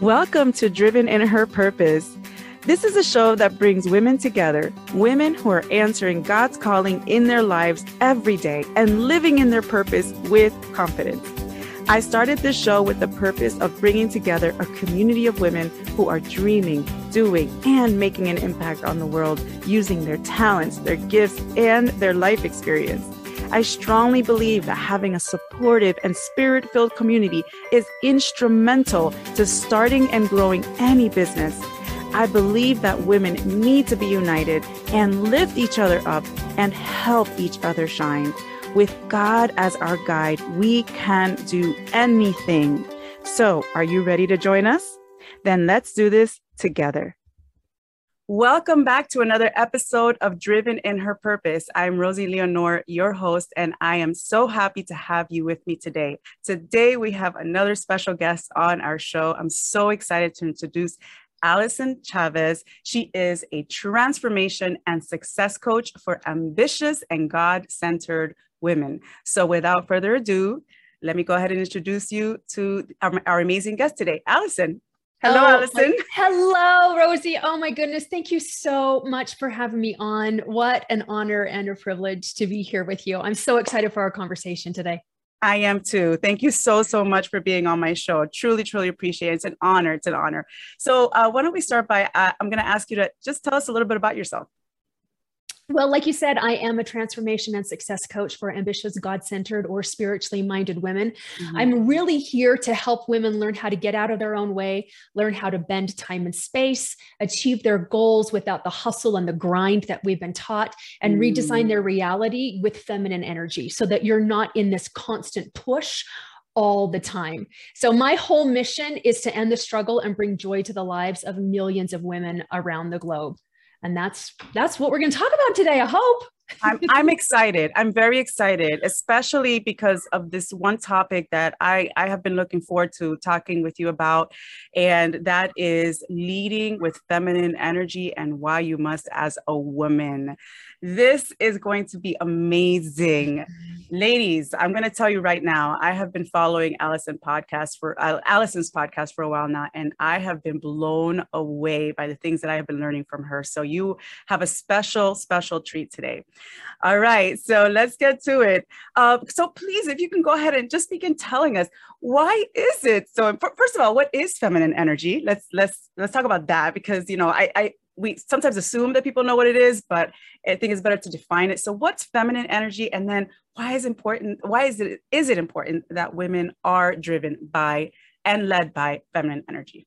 Welcome to Driven in Her Purpose. This is a show that brings women together, women who are answering God's calling in their lives every day and living in their purpose with confidence. I started this show with the purpose of bringing together a community of women who are dreaming, doing, and making an impact on the world using their talents, their gifts, and their life experience. I strongly believe that having a supportive and spirit filled community is instrumental to starting and growing any business. I believe that women need to be united and lift each other up and help each other shine. With God as our guide, we can do anything. So, are you ready to join us? Then let's do this together. Welcome back to another episode of Driven in Her Purpose. I'm Rosie Leonore, your host, and I am so happy to have you with me today. Today, we have another special guest on our show. I'm so excited to introduce Allison Chavez. She is a transformation and success coach for ambitious and God centered women. So, without further ado, let me go ahead and introduce you to our, our amazing guest today, Allison. Hello, oh, Allison. Hello, Rosie. Oh my goodness. Thank you so much for having me on. What an honor and a privilege to be here with you. I'm so excited for our conversation today. I am too. Thank you so, so much for being on my show. Truly, truly appreciate it. It's an honor. It's an honor. So, uh, why don't we start by uh, I'm going to ask you to just tell us a little bit about yourself. Well, like you said, I am a transformation and success coach for ambitious, God centered, or spiritually minded women. Mm-hmm. I'm really here to help women learn how to get out of their own way, learn how to bend time and space, achieve their goals without the hustle and the grind that we've been taught, and mm-hmm. redesign their reality with feminine energy so that you're not in this constant push all the time. So, my whole mission is to end the struggle and bring joy to the lives of millions of women around the globe and that's that's what we're going to talk about today i hope I'm, I'm excited. I'm very excited, especially because of this one topic that I, I have been looking forward to talking with you about. And that is leading with feminine energy and why you must as a woman. This is going to be amazing. Ladies, I'm going to tell you right now, I have been following Allison podcast for uh, Allison's podcast for a while now, and I have been blown away by the things that I have been learning from her. So you have a special, special treat today. All right, so let's get to it. Uh, so please, if you can go ahead and just begin telling us why is it so? First of all, what is feminine energy? Let's let's let's talk about that because you know I, I we sometimes assume that people know what it is, but I think it's better to define it. So what's feminine energy? And then why is important, why is it is it important that women are driven by and led by feminine energy?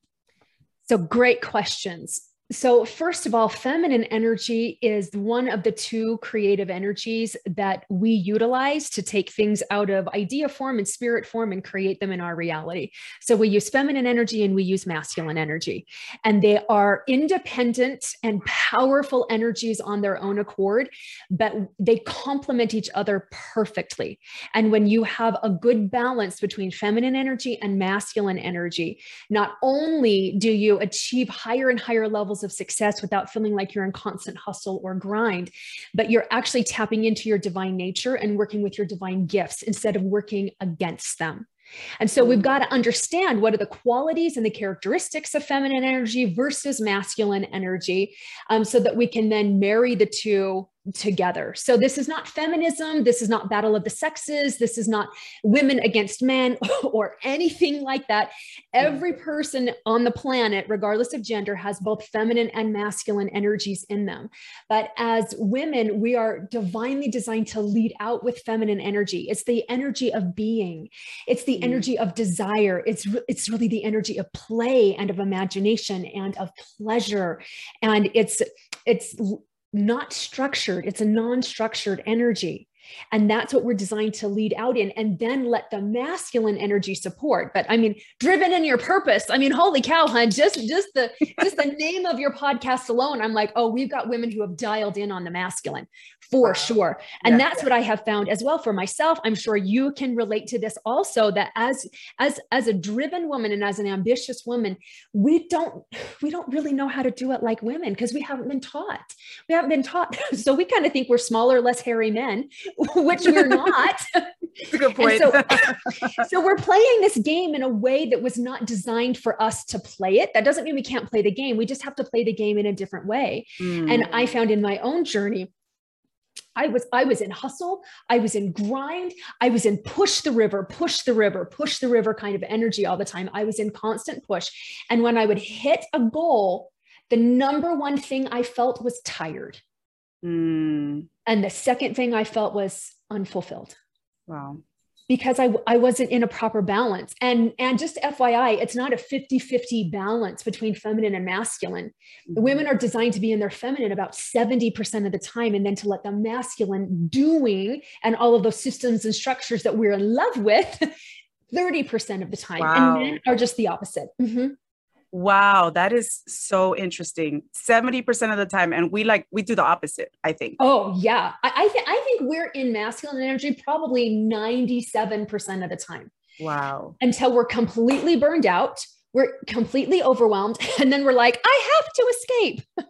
So great questions. So, first of all, feminine energy is one of the two creative energies that we utilize to take things out of idea form and spirit form and create them in our reality. So, we use feminine energy and we use masculine energy. And they are independent and powerful energies on their own accord, but they complement each other perfectly. And when you have a good balance between feminine energy and masculine energy, not only do you achieve higher and higher levels levels of success without feeling like you're in constant hustle or grind, but you're actually tapping into your divine nature and working with your divine gifts instead of working against them. And so we've got to understand what are the qualities and the characteristics of feminine energy versus masculine energy um, so that we can then marry the two together. So this is not feminism. This is not battle of the sexes. This is not women against men or anything like that. Every person on the planet, regardless of gender, has both feminine and masculine energies in them. But as women, we are divinely designed to lead out with feminine energy. It's the energy of being. It's the mm. energy of desire. It's it's really the energy of play and of imagination and of pleasure. And it's it's not structured, it's a non structured energy. And that's what we're designed to lead out in, and then let the masculine energy support. But I mean, driven in your purpose. I mean, holy cow, hun! Just just the just the name of your podcast alone, I'm like, oh, we've got women who have dialed in on the masculine for wow. sure. And yeah, that's yeah. what I have found as well for myself. I'm sure you can relate to this also. That as as as a driven woman and as an ambitious woman, we don't we don't really know how to do it like women because we haven't been taught. We haven't been taught. so we kind of think we're smaller, less hairy men which we're not. That's a good point. So, so, we're playing this game in a way that was not designed for us to play it. That doesn't mean we can't play the game. We just have to play the game in a different way. Mm. And I found in my own journey, I was I was in hustle, I was in grind, I was in push the river, push the river, push the river kind of energy all the time. I was in constant push. And when I would hit a goal, the number one thing I felt was tired. Mm. And the second thing I felt was unfulfilled. Wow. Because I, I wasn't in a proper balance. And, and just FYI, it's not a 50 50 balance between feminine and masculine. Mm-hmm. Women are designed to be in their feminine about 70% of the time, and then to let the masculine doing and all of those systems and structures that we're in love with 30% of the time. Wow. And men are just the opposite. Mm-hmm. Wow, that is so interesting. 70% of the time. And we like, we do the opposite, I think. Oh, yeah. I, I, th- I think we're in masculine energy probably 97% of the time. Wow. Until we're completely burned out, we're completely overwhelmed. And then we're like, I have to escape.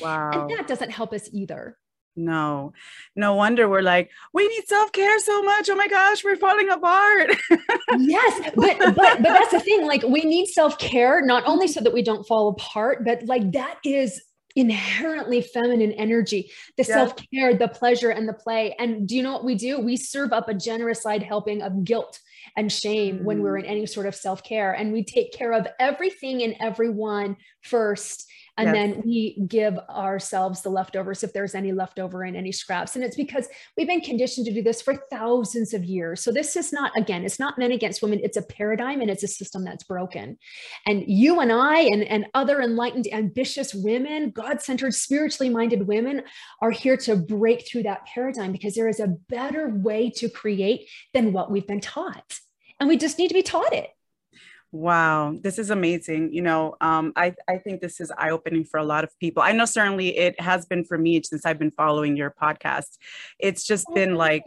Wow. and that doesn't help us either. No, no wonder we're like, we need self care so much. Oh my gosh, we're falling apart. yes, but but but that's the thing. Like, we need self care not only so that we don't fall apart, but like that is inherently feminine energy the yes. self-care the pleasure and the play and do you know what we do we serve up a generous side helping of guilt and shame mm. when we're mm. in any sort of self-care and we take care of everything and everyone first and yes. then we give ourselves the leftovers if there's any leftover in any scraps. And it's because we've been conditioned to do this for thousands of years. So this is not again it's not men against women. It's a paradigm and it's a system that's broken. And you and i and, and other enlightened ambitious women god-centered spiritually minded women are here to break through that paradigm because there is a better way to create than what we've been taught. And we just need to be taught it Wow, this is amazing. You know, um, I, I think this is eye opening for a lot of people. I know certainly it has been for me since I've been following your podcast. It's just been like,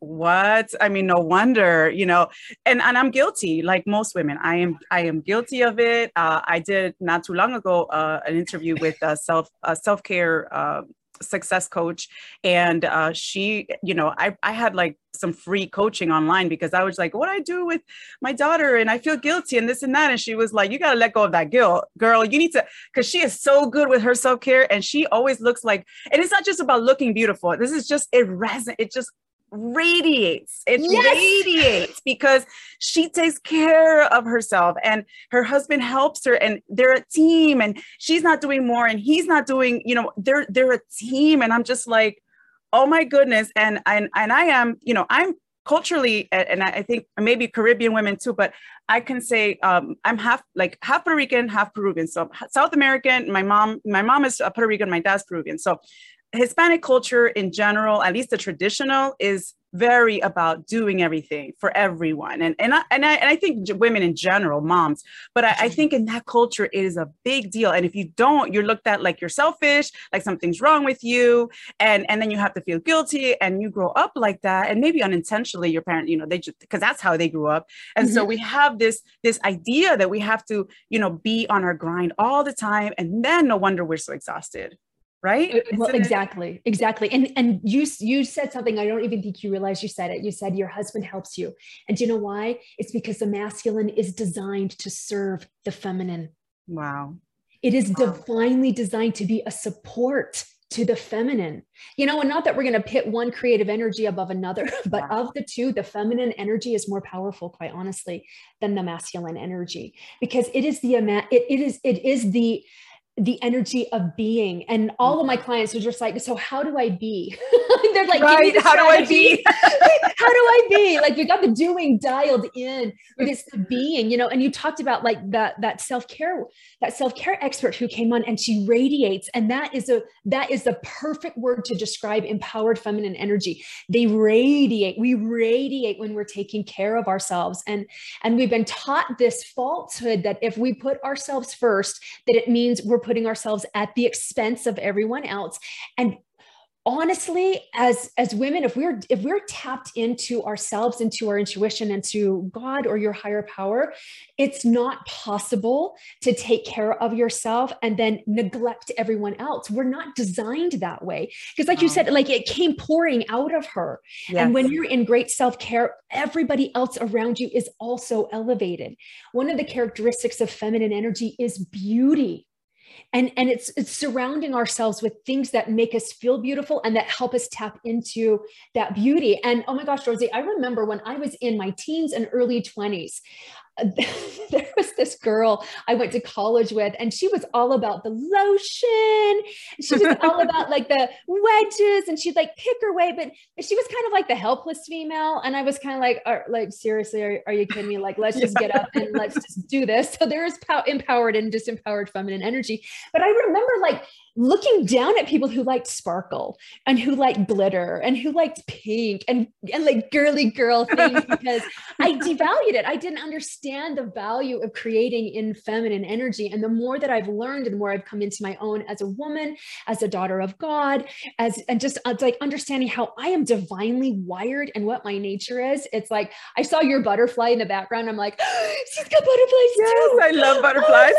what? I mean, no wonder, you know, and, and I'm guilty like most women. I am I am guilty of it. Uh, I did not too long ago uh, an interview with a self a self care uh, success coach. And uh, she you know I, I had like some free coaching online because i was like what do i do with my daughter? And i feel guilty and this and that. And she was like you got to let go of that guilt girl. You need to because she is so good with her self-care and she always looks like and it's not just about looking beautiful. This is just it resonates it just radiates. It yes. radiates because she takes care of herself and her husband helps her and they're a team and she's not doing more and he's not doing, you know, they're they're a team and I'm just like, "Oh my goodness." And and and I am, you know, I'm culturally and I think maybe Caribbean women too, but I can say um, I'm half like half Puerto Rican, half Peruvian. So South American. My mom, my mom is Puerto Rican. My dad's Peruvian. So Hispanic culture in general, at least the traditional, is very about doing everything for everyone. And and I, and I, and I think women in general, moms, but I, I, think in that culture, it is a big deal. And if you don't, you're looked at like you're selfish, like something's wrong with you. And, and then you have to feel guilty and you grow up like that. And maybe unintentionally, your parent, you know, they just, because that's how they grew up. And mm-hmm. so we have this, this idea that we have to, you know, be on our grind all the time. And then no wonder we're so exhausted right? Uh, well exactly it? exactly and and you you said something i don't even think you realized you said it. You said your husband helps you. And do you know why? It's because the masculine is designed to serve the feminine. Wow. It is wow. divinely designed to be a support to the feminine. You know and not that we're going to pit one creative energy above another but wow. of the two the feminine energy is more powerful quite honestly than the masculine energy. Because it is the it, it is it is the the energy of being. And all of my mm-hmm. clients are just like, so how do I be? They're like, right, the how do I be? how do I be? Like we got the doing dialed in, but it's the being, you know, and you talked about like that, that self-care, that self-care expert who came on and she radiates. And that is a, that is the perfect word to describe empowered feminine energy. They radiate, we radiate when we're taking care of ourselves. And, and we've been taught this falsehood that if we put ourselves first, that it means we're putting ourselves at the expense of everyone else. And honestly as as women if we're if we're tapped into ourselves into our intuition and to god or your higher power it's not possible to take care of yourself and then neglect everyone else. We're not designed that way. Because like you said like it came pouring out of her. Yes. and when you're in great self-care everybody else around you is also elevated. One of the characteristics of feminine energy is beauty and and it's it's surrounding ourselves with things that make us feel beautiful and that help us tap into that beauty. And oh my gosh rosie i remember when i was in my teens and early 20s there was this girl I went to college with, and she was all about the lotion. She was all about like the wedges, and she'd like pick her way, but she was kind of like the helpless female. And I was kind of like, are, like seriously, are, are, you kidding me? Like, let's just get up and let's just do this. So there is pow- empowered and disempowered feminine energy. But I remember like looking down at people who liked sparkle and who liked glitter and who liked pink and, and like girly girl things because I devalued it. I didn't understand the value of creating in feminine energy. And the more that I've learned, the more I've come into my own as a woman, as a daughter of God, as and just it's like understanding how I am divinely wired and what my nature is. It's like I saw your butterfly in the background. I'm like, oh, she's got butterflies yes, too. I love butterflies.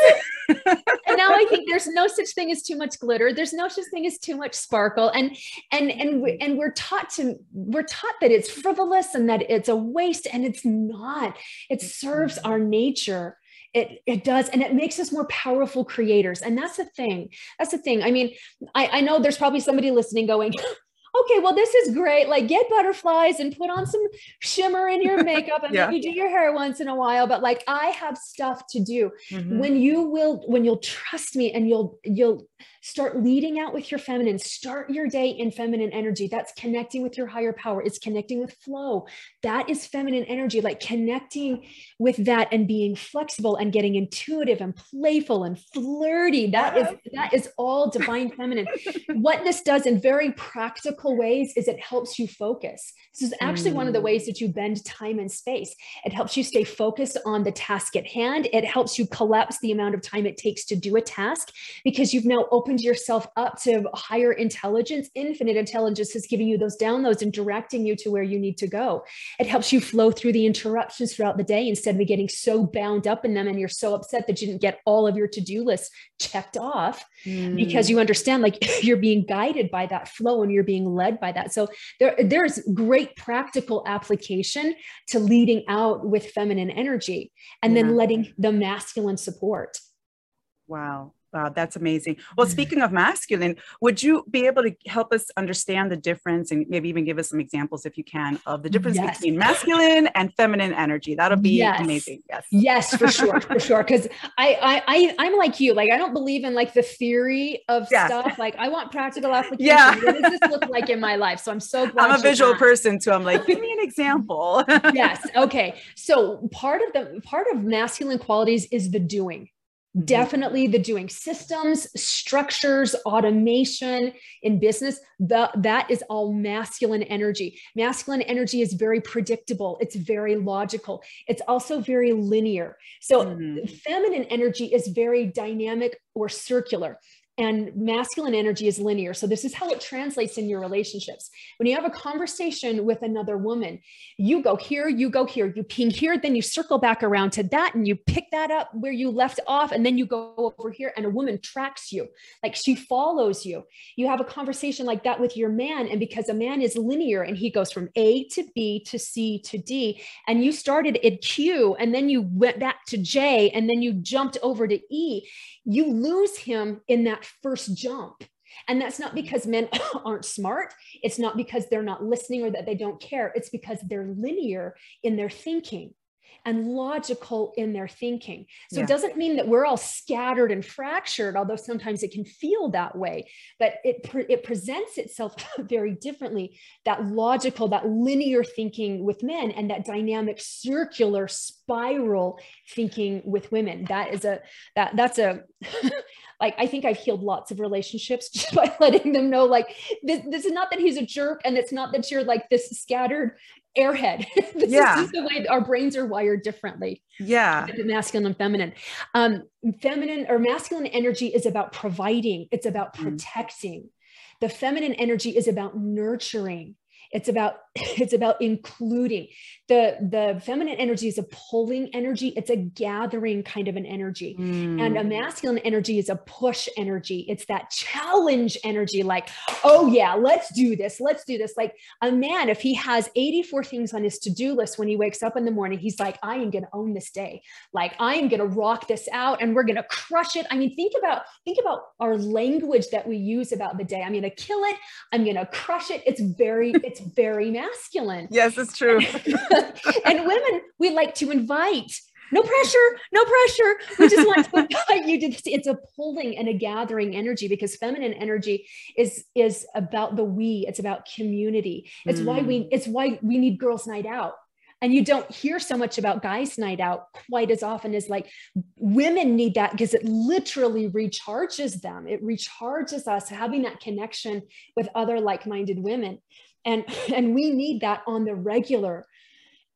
and now I think there's no such thing as too much glitter. There's no such thing as too much sparkle. And and and we, and we're taught to we're taught that it's frivolous and that it's a waste, and it's not. It serves. Our nature. It, it does and it makes us more powerful creators and that's the thing that's the thing i mean I, I know there's probably somebody listening going okay, well, this is great. Like get butterflies and put on some shimmer in your makeup and yeah. maybe do your hair once in a while. But like I have stuff to do. Mm-hmm. When you will, when you'll trust me and you'll, you'll Start leading out with your feminine. Start your day in feminine energy. That's connecting with your higher power. It's connecting with flow. That is feminine energy, like connecting with that and being flexible and getting intuitive and playful and flirty. That is that is all divine feminine. what this does in very practical ways is it helps you focus. This is actually mm. one of the ways that you bend time and space. It helps you stay focused on the task at hand. It helps you collapse the amount of time it takes to do a task because you've now opened opened yourself up to higher intelligence, infinite intelligence is giving you those downloads and directing you to where you need to go. It helps you flow through the interruptions throughout the day instead of getting so bound up in them and you're so upset that you didn't get all of your to-do list checked off mm. because you understand like you're being guided by that flow and you're being led by that. So there, there's great practical application to leading out with feminine energy and yeah. then letting the masculine support. Wow. Wow, that's amazing. Well, speaking of masculine, would you be able to help us understand the difference and maybe even give us some examples, if you can, of the difference yes. between masculine and feminine energy? That'll be yes. amazing. Yes. Yes, for sure, for sure. Because I, I, I, I'm like you. Like I don't believe in like the theory of stuff. Like I want practical application. Yeah. what does this look like in my life? So I'm so glad. I'm a visual person too. I'm like, give me an example. yes. Okay. So part of the part of masculine qualities is the doing Mm-hmm. Definitely the doing systems, structures, automation in business, the, that is all masculine energy. Masculine energy is very predictable, it's very logical, it's also very linear. So, mm-hmm. feminine energy is very dynamic or circular and masculine energy is linear. So this is how it translates in your relationships. When you have a conversation with another woman, you go here, you go here, you ping here, then you circle back around to that and you pick that up where you left off and then you go over here and a woman tracks you. Like she follows you. You have a conversation like that with your man and because a man is linear and he goes from A to B to C to D and you started at Q and then you went back to J and then you jumped over to E, you lose him in that first jump. And that's not mm-hmm. because men aren't smart. It's not because they're not listening or that they don't care. It's because they're linear in their thinking and logical in their thinking. So yeah. it doesn't mean that we're all scattered and fractured, although sometimes it can feel that way, but it, pre- it presents itself very differently. That logical, that linear thinking with men and that dynamic circular spiral thinking with women. That is a, that that's a, like I think I've healed lots of relationships just by letting them know like this, this is not that he's a jerk and it's not that you're like this scattered airhead. this yeah. is the way our brains are wired differently. Yeah. The Masculine and feminine. Um, feminine or masculine energy is about providing, it's about mm. protecting. The feminine energy is about nurturing it's about it's about including the the feminine energy is a pulling energy. It's a gathering kind of an energy. Mm. and a mm. masculine energy is a push energy. It's that challenge energy like oh yeah let's do this let's do this. Like a man if he has 84 things on his to-do list when he wakes up in the morning he's like i am going to own this day. Like i am going to rock this out and we're going to crush it. I mean think about think about our language that we use about the day. I'm going to kill it i'm going to crush it. It's very it's very masculine. Yes, it's true. and women, we like to invite. No pressure, no pressure. We just want to invite you to this. It's a pulling and a gathering energy because feminine energy is is about the we. It's about community. It's mm. why we. Mm. It's why we need girls' night out and you don't hear so much about guys night out quite as often as like women need that because it literally recharges them it recharges us having that connection with other like-minded women and and we need that on the regular.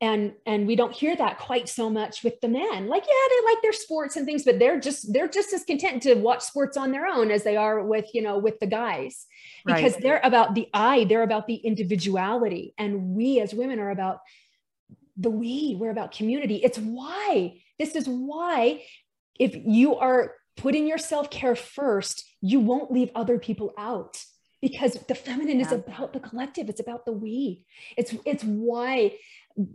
And and we don't hear that quite so much with the men. Like yeah they like their sports and things but they're just they're just as content to watch sports on their own as they are with you know with the guys. Because right. they're about the i they're about the individuality. And we as women are about the we we're about community. It's why this is why if you are putting your self-care first you won't leave other people out because the feminine yeah. is about the collective it's about the we it's it's why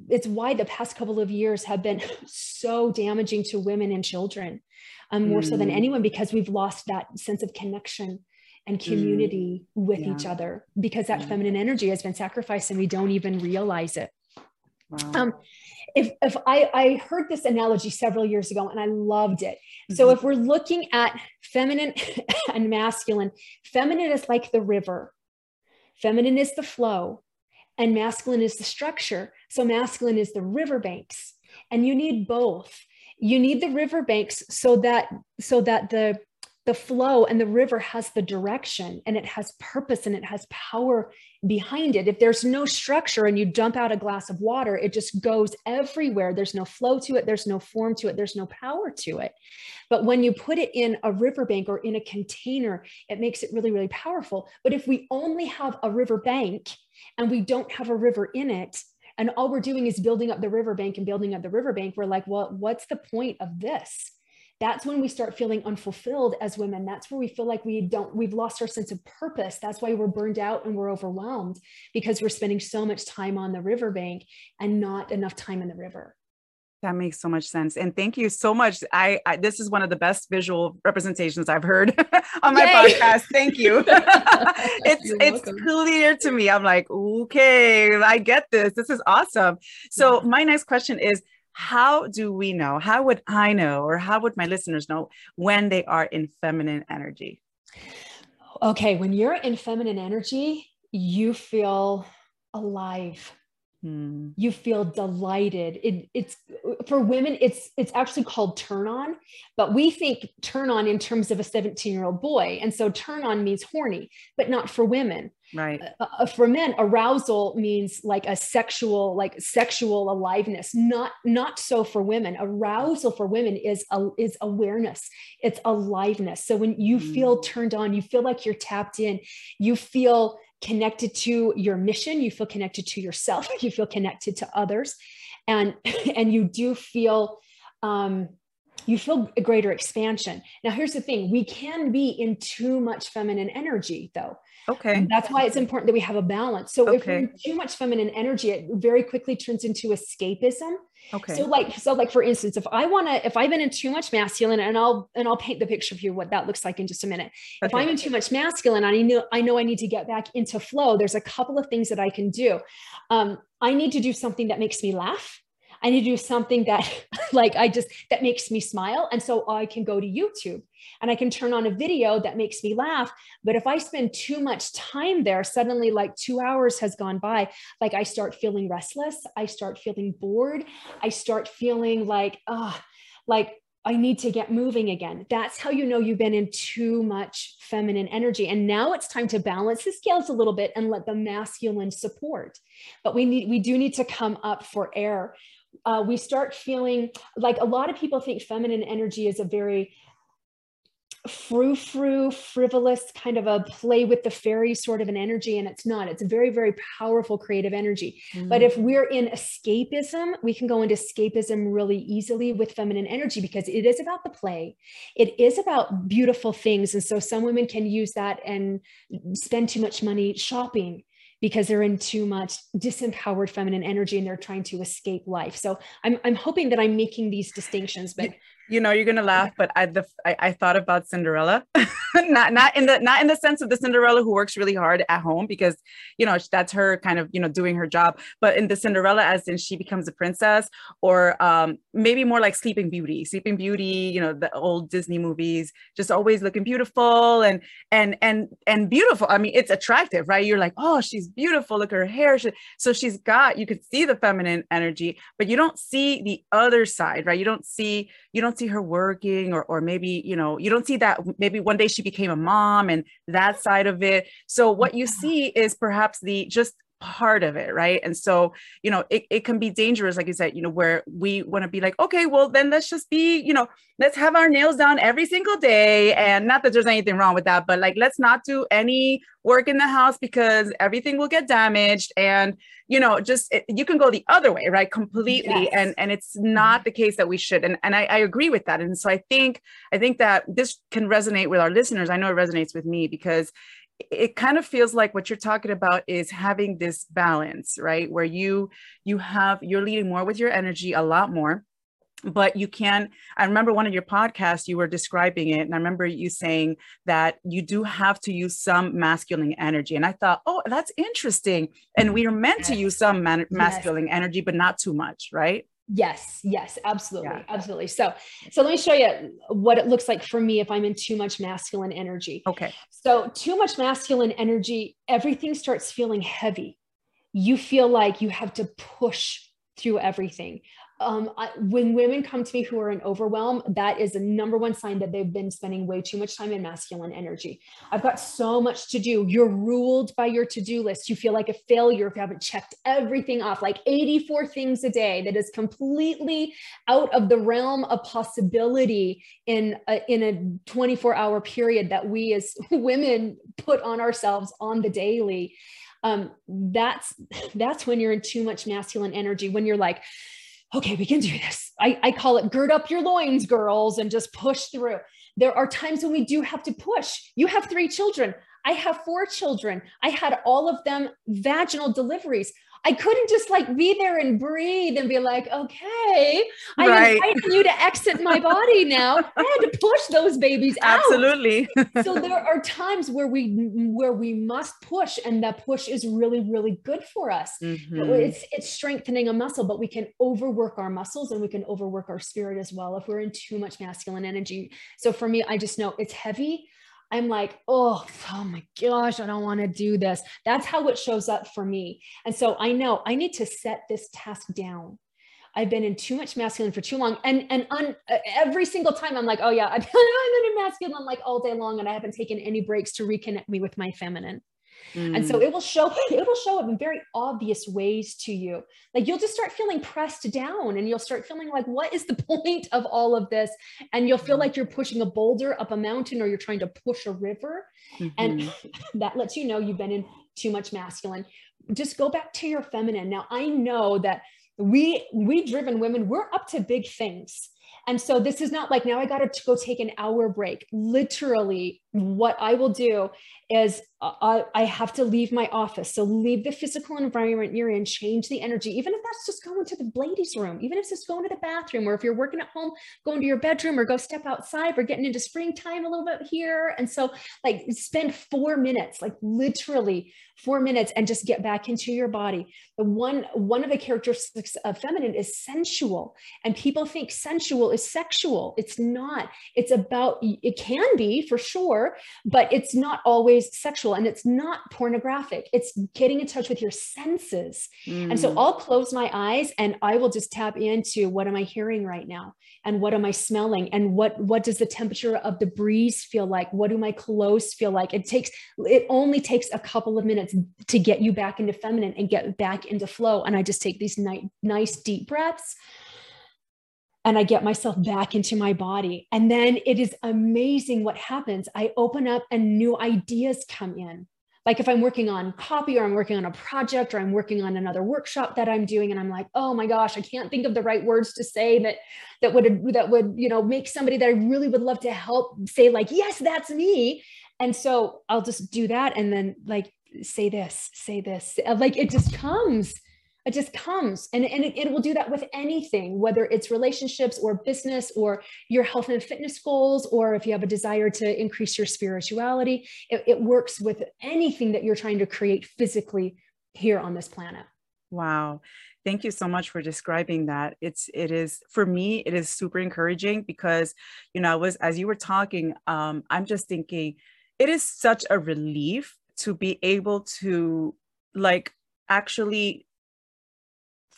it's why the past couple of years have been so damaging to women and children um, more mm. so than mm. anyone because we've lost that sense of connection and community mm. with yeah. each other because that yeah. feminine energy has been sacrificed and we don't even realize it wow. um, if, if I, I heard this analogy several years ago and I loved it. Mm-hmm. So if we're looking at feminine and masculine, feminine is like the river, feminine is the flow, and masculine is the structure. So masculine is the riverbanks, and you need both. You need the riverbanks so that so that the the flow and the river has the direction and it has purpose and it has power behind it. If there's no structure and you dump out a glass of water, it just goes everywhere. There's no flow to it, there's no form to it, there's no power to it. But when you put it in a riverbank or in a container, it makes it really, really powerful. But if we only have a riverbank and we don't have a river in it, and all we're doing is building up the riverbank and building up the riverbank, we're like, well, what's the point of this? That's when we start feeling unfulfilled as women that's where we feel like we don't we've lost our sense of purpose that's why we're burned out and we're overwhelmed because we're spending so much time on the riverbank and not enough time in the river that makes so much sense. And thank you so much. I, I this is one of the best visual representations I've heard on my Yay. podcast. Thank you. it's You're it's welcome. clear to me. I'm like, okay, I get this. This is awesome. So yeah. my next question is how do we know? How would I know, or how would my listeners know when they are in feminine energy? Okay, when you're in feminine energy, you feel alive. Hmm. You feel delighted. It, it's for women. It's it's actually called turn on, but we think turn on in terms of a 17 year old boy, and so turn on means horny, but not for women. Right. Uh, uh, for men, arousal means like a sexual, like sexual aliveness. Not not so for women. Arousal for women is a, is awareness. It's aliveness. So when you mm. feel turned on, you feel like you're tapped in. You feel connected to your mission you feel connected to yourself you feel connected to others. And and you do feel um, you feel a greater expansion now here's the thing we can be in too much feminine energy though Okay. And that's why it's important that we have a balance. So okay. if we're too much feminine energy, it very quickly turns into escapism. Okay. So like, so like for instance, if I want to, if I've been in too much masculine, and I'll and I'll paint the picture for you what that looks like in just a minute. Okay. If I'm in too much masculine, I know I know I need to get back into flow. There's a couple of things that I can do. Um, I need to do something that makes me laugh. I need to do something that like I just that makes me smile. And so I can go to YouTube and I can turn on a video that makes me laugh. But if I spend too much time there, suddenly like two hours has gone by, like I start feeling restless, I start feeling bored, I start feeling like, ah, like I need to get moving again. That's how you know you've been in too much feminine energy. And now it's time to balance the scales a little bit and let the masculine support. But we need we do need to come up for air uh, we start feeling like a lot of people think feminine energy is a very frou frou, frivolous, kind of a play with the fairy sort of an energy. And it's not, it's a very, very powerful creative energy. Mm-hmm. But if we're in escapism, we can go into escapism really easily with feminine energy because it is about the play, it is about beautiful things. And so some women can use that and spend too much money shopping because they're in too much disempowered feminine energy and they're trying to escape life. So I'm, I'm hoping that I'm making these distinctions, but you know you're gonna laugh but i the i, I thought about cinderella. Not not in the not in the sense of the cinderella who works really hard at home because you know that's her kind of you know doing her job but in the cinderella as in she becomes a princess or um maybe more like sleeping beauty. Sleeping beauty you know the old disney movies just always looking beautiful and and and and beautiful. I mean it's attractive right? You're like oh she's beautiful. Look at her hair. She, so she's got you could see the feminine energy but you don't see the other side right? You don't see you don't see her working or or maybe you know you don't see that maybe one day she became a mom and that side of it. So what you see is perhaps the just part of it right? And so you know it, it can be dangerous like you said you know where we want to be like okay well then let's just be you know let's have our nails done every single day. And not that there's anything wrong with that but like let's not do any work in the house because everything will get damaged. And you know just it, you can go the other way right? Completely. Yes. and and it's mm-hmm. not the case that we should. And and I, I agree with that. And so i think i think that this can resonate with our listeners. I know it resonates with me because it kind of feels like what you're talking about is having this balance right? Where you you have you're leading more with your energy a lot more but you can i remember one of your podcasts you were describing it and i remember you saying that you do have to use some masculine energy and i thought oh that's interesting and we are meant to use some man- masculine yes. energy but not too much right Yes, yes, absolutely. Yeah. Absolutely. So, so let me show you what it looks like for me if I'm in too much masculine energy. Okay. So, too much masculine energy, everything starts feeling heavy. You feel like you have to push through everything um, I, when women come to me who are in overwhelm, that is the number one sign that they've been spending way too much time in masculine energy. I've got so much to do. You're ruled by your to do list. You feel like a failure if you haven't checked everything off, like 84 things a day that is completely out of the realm of possibility in a, in a 24 hour period that we as women put on ourselves on the daily. Um, that's that's when you're in too much masculine energy. When you're like, okay, we can do this. I, I call it gird up your loins, girls, and just push through. There are times when we do have to push. You have three children. I have four children. I had all of them vaginal deliveries. I couldn't just like be there and breathe and be like, okay, I'm right. inviting you to exit my body now. I had to push those babies out. Absolutely. so there are times where we where we must push, and that push is really, really good for us. Mm-hmm. It's it's strengthening a muscle, but we can overwork our muscles and we can overwork our spirit as well if we're in too much masculine energy. So for me, I just know it's heavy. I'm like, oh, oh my gosh, I don't want to do this. That's how it shows up for me. And so I know I need to set this task down. I've been in too much masculine for too long. And and on every single time I'm like, oh yeah, I've been in masculine like all day long and I haven't taken any breaks to reconnect me with my feminine. Mm. And so mm. it will show it will show up in very obvious ways to you. Like you'll just start feeling pressed down and you'll start feeling like what is the point of all of this? And you'll feel mm. like you're pushing a boulder up a mountain or you're trying to push a river. Mm-hmm. And that lets you know you've been in too much masculine. Just go back to your feminine. Now I know that we we driven women we're up to big things and so this is not like now I got to go take an hour break. Literally, what I will do is uh, I, I, have to leave my office. So leave the physical environment you're in, change the energy, even if that's just going to the ladies' room, even if it's just going to the bathroom, or if you're working at home, going to your bedroom or go step outside. We're getting into springtime a little bit here. And so like spend four minutes, like literally four minutes and just get back into your body. The one, one of the characteristics of feminine is sensual and people think sensual is sexual. It's not, it's about, it can be for sure, but it's not always sexual and it's not pornographic. It's getting in touch with your senses. Mm. And so mm. I'll close my eyes and I will just tap into what am I hearing right now? And what am I smelling? And what, what does the temperature of the breeze feel like? What do my clothes feel like? It takes, it only takes a couple of minutes to get you back into feminine and get back into flow. And I just take these nice, nice deep breaths and I get myself back into my body. And then it is amazing what happens. I open up and new ideas come in. Like if I'm working on copy or I'm working on a project or I'm working on another workshop that I'm doing and I'm like, "Oh my gosh, I can't think of the right words to say that that would that would, you know, make somebody that I really would love to help say like, "Yes, that's me." And so I'll just do that and then like say this, say this. Like it just comes it just comes. And, and it, it, will do that with anything whether it's relationships or business or your health and fitness goals or if you have a desire to increase your spirituality it, it works with anything that you're trying to create physically here on this planet. Wow. Thank you so much for describing that. It's it is for me it is super encouraging because you know i was as you were talking um i'm just thinking it is such a relief to be able to like actually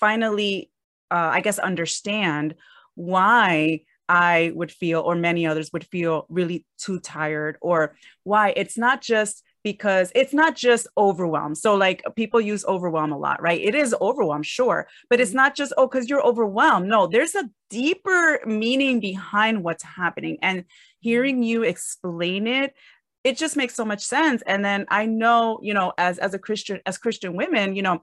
finally, uh, I guess, understand why I would feel, or many others would feel really too tired, or why it's not just because it's not just overwhelm. So, like people use overwhelm a lot, right? It is overwhelm, sure, but it's mm-hmm. not just, oh, because you're overwhelmed. No, there's a deeper meaning behind what's happening. And hearing you explain it, it just makes so much sense. And then I know, you know, as as a Christian, as Christian women, you know,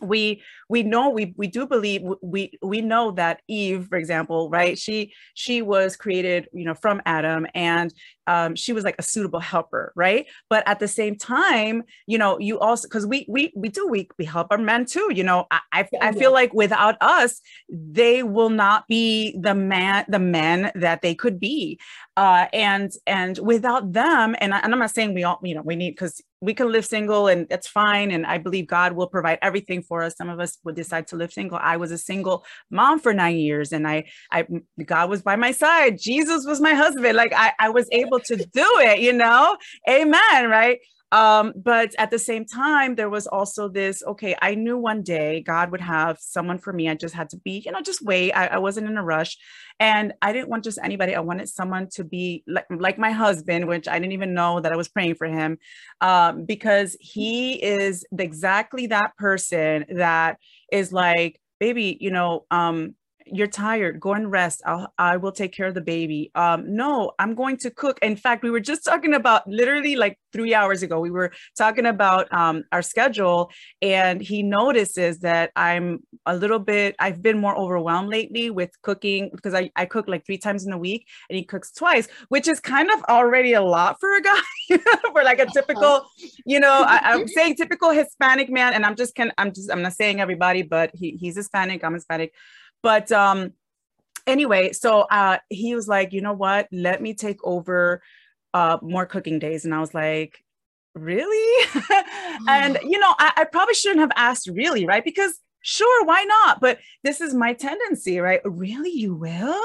we we know we we do believe we we know that eve for example right she she was created you know from adam and um, she was like a suitable helper right? But at the same time you know you also because we we we do we, we help our men too you know i I, I feel like without us they will not be the man the men that they could be uh and and without them and, I, and i'm not saying we all you know we need because we can live single and that's fine and i believe god will provide everything for us. Some of us would decide to live single. I was a single mom for nine years and i i god was by my side. Jesus was my husband. Like i i was able to do it you know? Amen right um, but at the same time, there was also this okay, I knew one day God would have someone for me. I just had to be, you know, just wait. I, I wasn't in a rush. And I didn't want just anybody. I wanted someone to be like, like my husband, which I didn't even know that I was praying for him um, because he is exactly that person that is like, baby, you know, um, you're tired go and rest I'll, i will take care of the baby. Um no i'm going to cook. In fact we were just talking about literally like three hours ago we were talking about um, our schedule and he notices that i'm a little bit i've been more overwhelmed lately with cooking because i, I cook like three times in a week and he cooks twice which is kind of already a lot for a guy for like a typical you know I, am saying typical hispanic man and i'm just can i'm just i'm not saying everybody but he, he's hispanic i'm hispanic but um, anyway, so uh, he was like, you know what? Let me take over uh, more cooking days. And I was like, really? and, you know, I, I probably shouldn't have asked really, right? Because sure why not? But this is my tendency right? Really you will?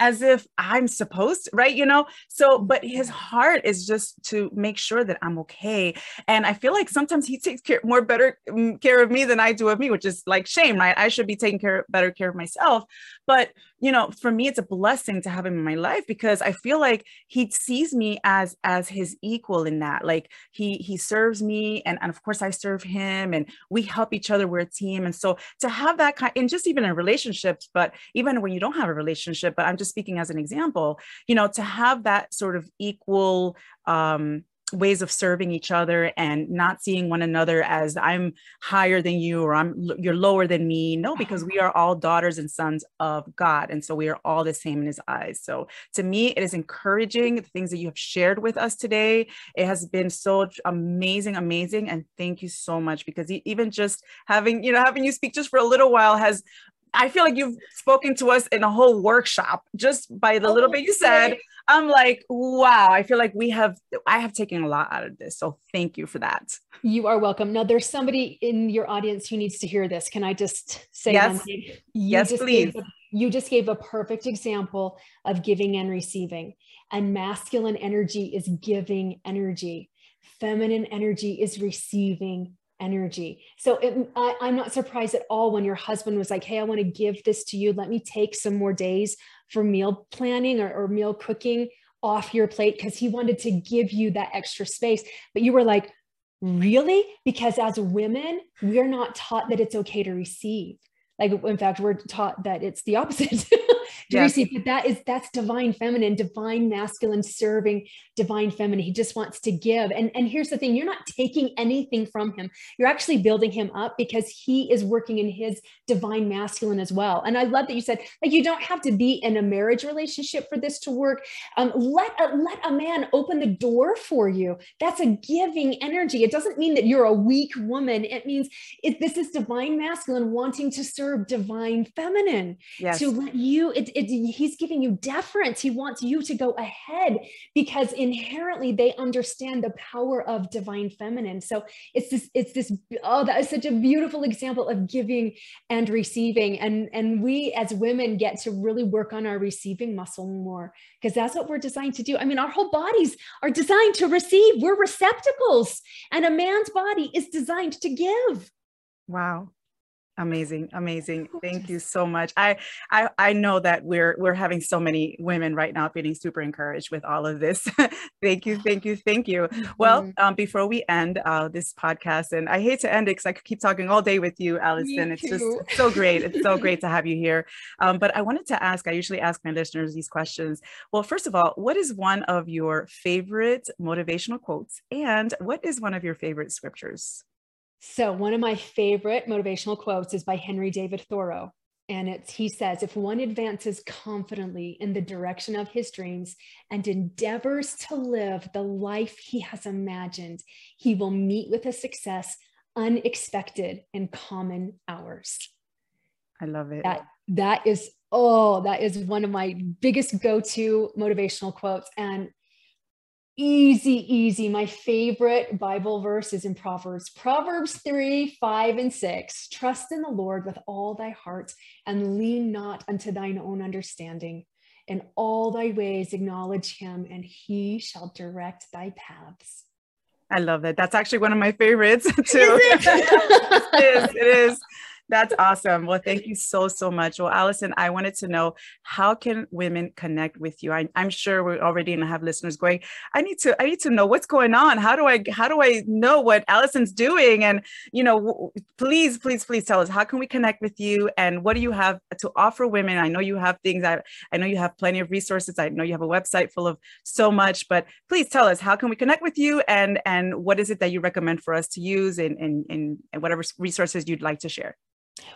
As if i'm supposed to right? You know? So but his heart is just to make sure that i'm okay. And i feel like sometimes he takes care more better mm, care of me than i do of me which is like shame right? I should be taking care better care of myself. But you know for me it's a blessing to have him in my life because i feel like he sees me as as his equal in that. Like he he serves me and, and of course i serve him and we help each other we're a team. And so to have that kind and just even in relationships but even when you don't have a relationship but i'm just speaking as an example you know to have that sort of equal um ways of serving each other and not seeing one another as I'm higher than you or I'm you're lower than me. No, uh-huh. because we are all daughters and sons of God. And so we are all the same in his eyes. So to me, it is encouraging the things that you have shared with us today. It has been so amazing, amazing. And thank you so much because even just having, you know, having you speak just for a little while has I feel like you've spoken to us in a whole workshop just by the little oh, bit you said. I'm like, wow, I feel like we have, I have taken a lot out of this. So thank you for that. You are welcome. Now, there's somebody in your audience who needs to hear this. Can I just say yes? yes, please. You just gave a perfect example of giving and receiving. And masculine energy is giving energy, feminine energy is receiving energy. So it, I, I'm not surprised at all when your husband was like, Hey, I want to give this to you. Let me take some more days for meal planning or, or meal cooking off your plate because he wanted to give you that extra space. But you were like, Really? Because as women, we're not taught that it's okay to receive. like in fact we're taught that it's the opposite yes. receive but that is that's divine feminine divine masculine serving divine feminine. He just wants to give. And and here's the thing you're not taking anything from him. You're actually building him up because he is working in his divine masculine as well. And i love that you said like you don't have to be in a marriage relationship for this to work. Um, let a, let a man open the door for you. That's a giving energy. It doesn't mean that you're a weak woman. It means it, this is divine masculine wanting to serve serve divine feminine. Yes. to let you it, it, he's giving you deference. He wants you to go ahead because inherently they understand the power of divine feminine. So it's this it's this oh that is such a beautiful example of giving and receiving. And and we as women get to really work on our receiving muscle more because that's what we're designed to do. I mean our whole bodies are designed to receive. We're receptacles and a man's body is designed to give. Wow. Amazing, amazing. Thank you so much. I, I I know that we're we're having so many women right now feeling super encouraged with all of this. thank you, thank you, thank you. Mm-hmm. Well, um, before we end uh, this podcast, and I hate to end it because I could keep talking all day with you, Allison. it's just so great. It's so great to have you here. Um, but I wanted to ask. I usually ask my listeners these questions. Well, first of all, what is one of your favorite motivational quotes, and what is one of your favorite scriptures? So, one of my favorite motivational quotes is by Henry David Thoreau. And it's, he says, if one advances confidently in the direction of his dreams and endeavors to live the life he has imagined, he will meet with a success unexpected in common hours. I love it. That, that is, oh, that is one of my biggest go to motivational quotes. And easy, easy. My favorite Bible verse is in Proverbs, Proverbs 3, 5, and 6. Trust in the Lord with all thy heart and lean not unto thine own understanding. In all thy ways acknowledge him, and he shall direct thy paths. I love it. That's actually one of my favorites too. Is it? it is. It is. That's awesome. Well, thank you so, so much. Well, Allison, I wanted to know how can women connect with you? I, am sure we're already to have listeners going, I need to, I need to know what's going on. How do I, how do I know what Allison's doing? And, you know, please, please, please tell us, how can we connect with you? And what do you have to offer women? I know you have things, I, I know you have plenty of resources. I know you have a website full of so much, but please tell us, how can we connect with you? And, and what is it that you recommend for us to use in, in, in whatever resources you'd like to share?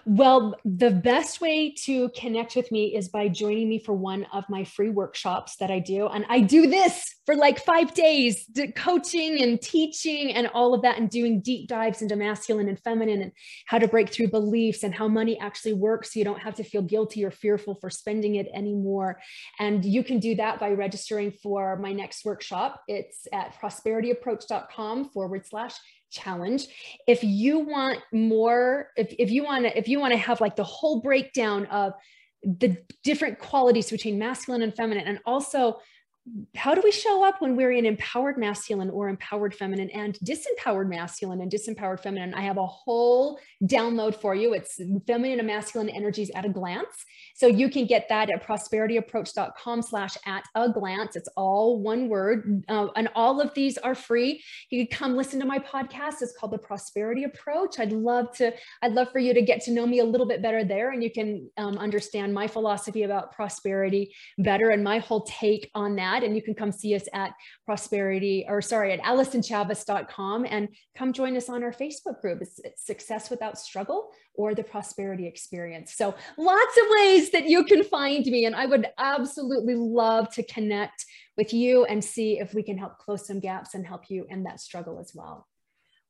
Well, the best way to connect with me is by joining me for one of my free workshops that I do. And I do this for like five days, coaching and teaching and all of that, and doing deep dives into masculine and feminine and how to break through beliefs and how money actually works. So you don't have to feel guilty or fearful for spending it anymore. And you can do that by registering for my next workshop. It's at prosperityapproach.com forward slash challenge. If you want more if, if you want to if you want to have like the whole breakdown of the different qualities between masculine and feminine and also how do we show up when we're in empowered masculine or empowered feminine and disempowered masculine and disempowered feminine? I have a whole download for you. It's feminine and masculine energies at a glance. So you can get that at prosperityapproach.com slash at a glance. It's all one word. Uh, and all of these are free. You can come listen to my podcast. It's called the Prosperity Approach. I'd love to, I'd love for you to get to know me a little bit better there. And you can um, understand my philosophy about prosperity better and my whole take on that that. And you can come see us at prosperity or sorry, at AllisonChavez.com and come join us on our Facebook group. It's, it's Success Without Struggle or the Prosperity Experience. So lots of ways that you can find me. And I would absolutely love to connect with you and see if we can help close some gaps and help you end that struggle as well.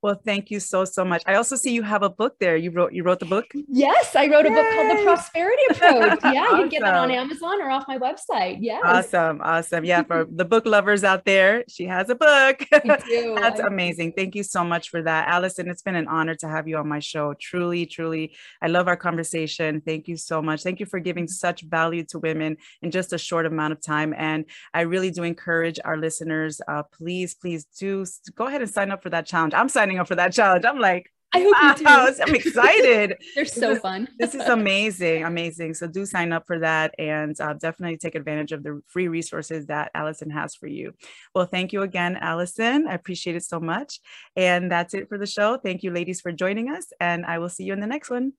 Well, thank you so so much. I also see you have a book there. You wrote you wrote the book. Yes, I wrote Yay! a book called The Prosperity Approach. Yeah, awesome. you can get that on Amazon or off my website. Yeah. Awesome, awesome. Yeah, for the book lovers out there, she has a book. That's amazing. Thank you so much for that, Allison. It's been an honor to have you on my show. Truly, truly, I love our conversation. Thank you so much. Thank you for giving such value to women in just a short amount of time. And I really do encourage our listeners. Uh, please, please do go ahead and sign up for that challenge. I'm signing signing up for that challenge. I'm like, I hope wow, you do. I'm excited. They're so this fun. this is amazing, amazing. So do sign up for that and uh, definitely take advantage of the free resources that Allison has for you. Well, thank you again, Allison. I appreciate it so much. And that's it for the show. Thank you, ladies, for joining us. And I will see you in the next one.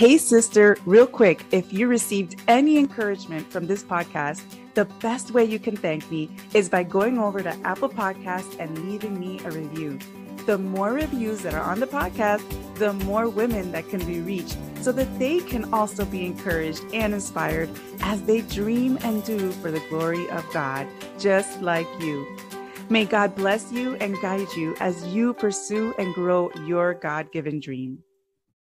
Hey, sister, real quick, if you received any encouragement from this podcast, the best way you can thank me is by going over to Apple Podcasts and leaving me a review. The more reviews that are on the podcast, the more women that can be reached so that they can also be encouraged and inspired as they dream and do for the glory of God, just like you. May God bless you and guide you as you pursue and grow your God given dream.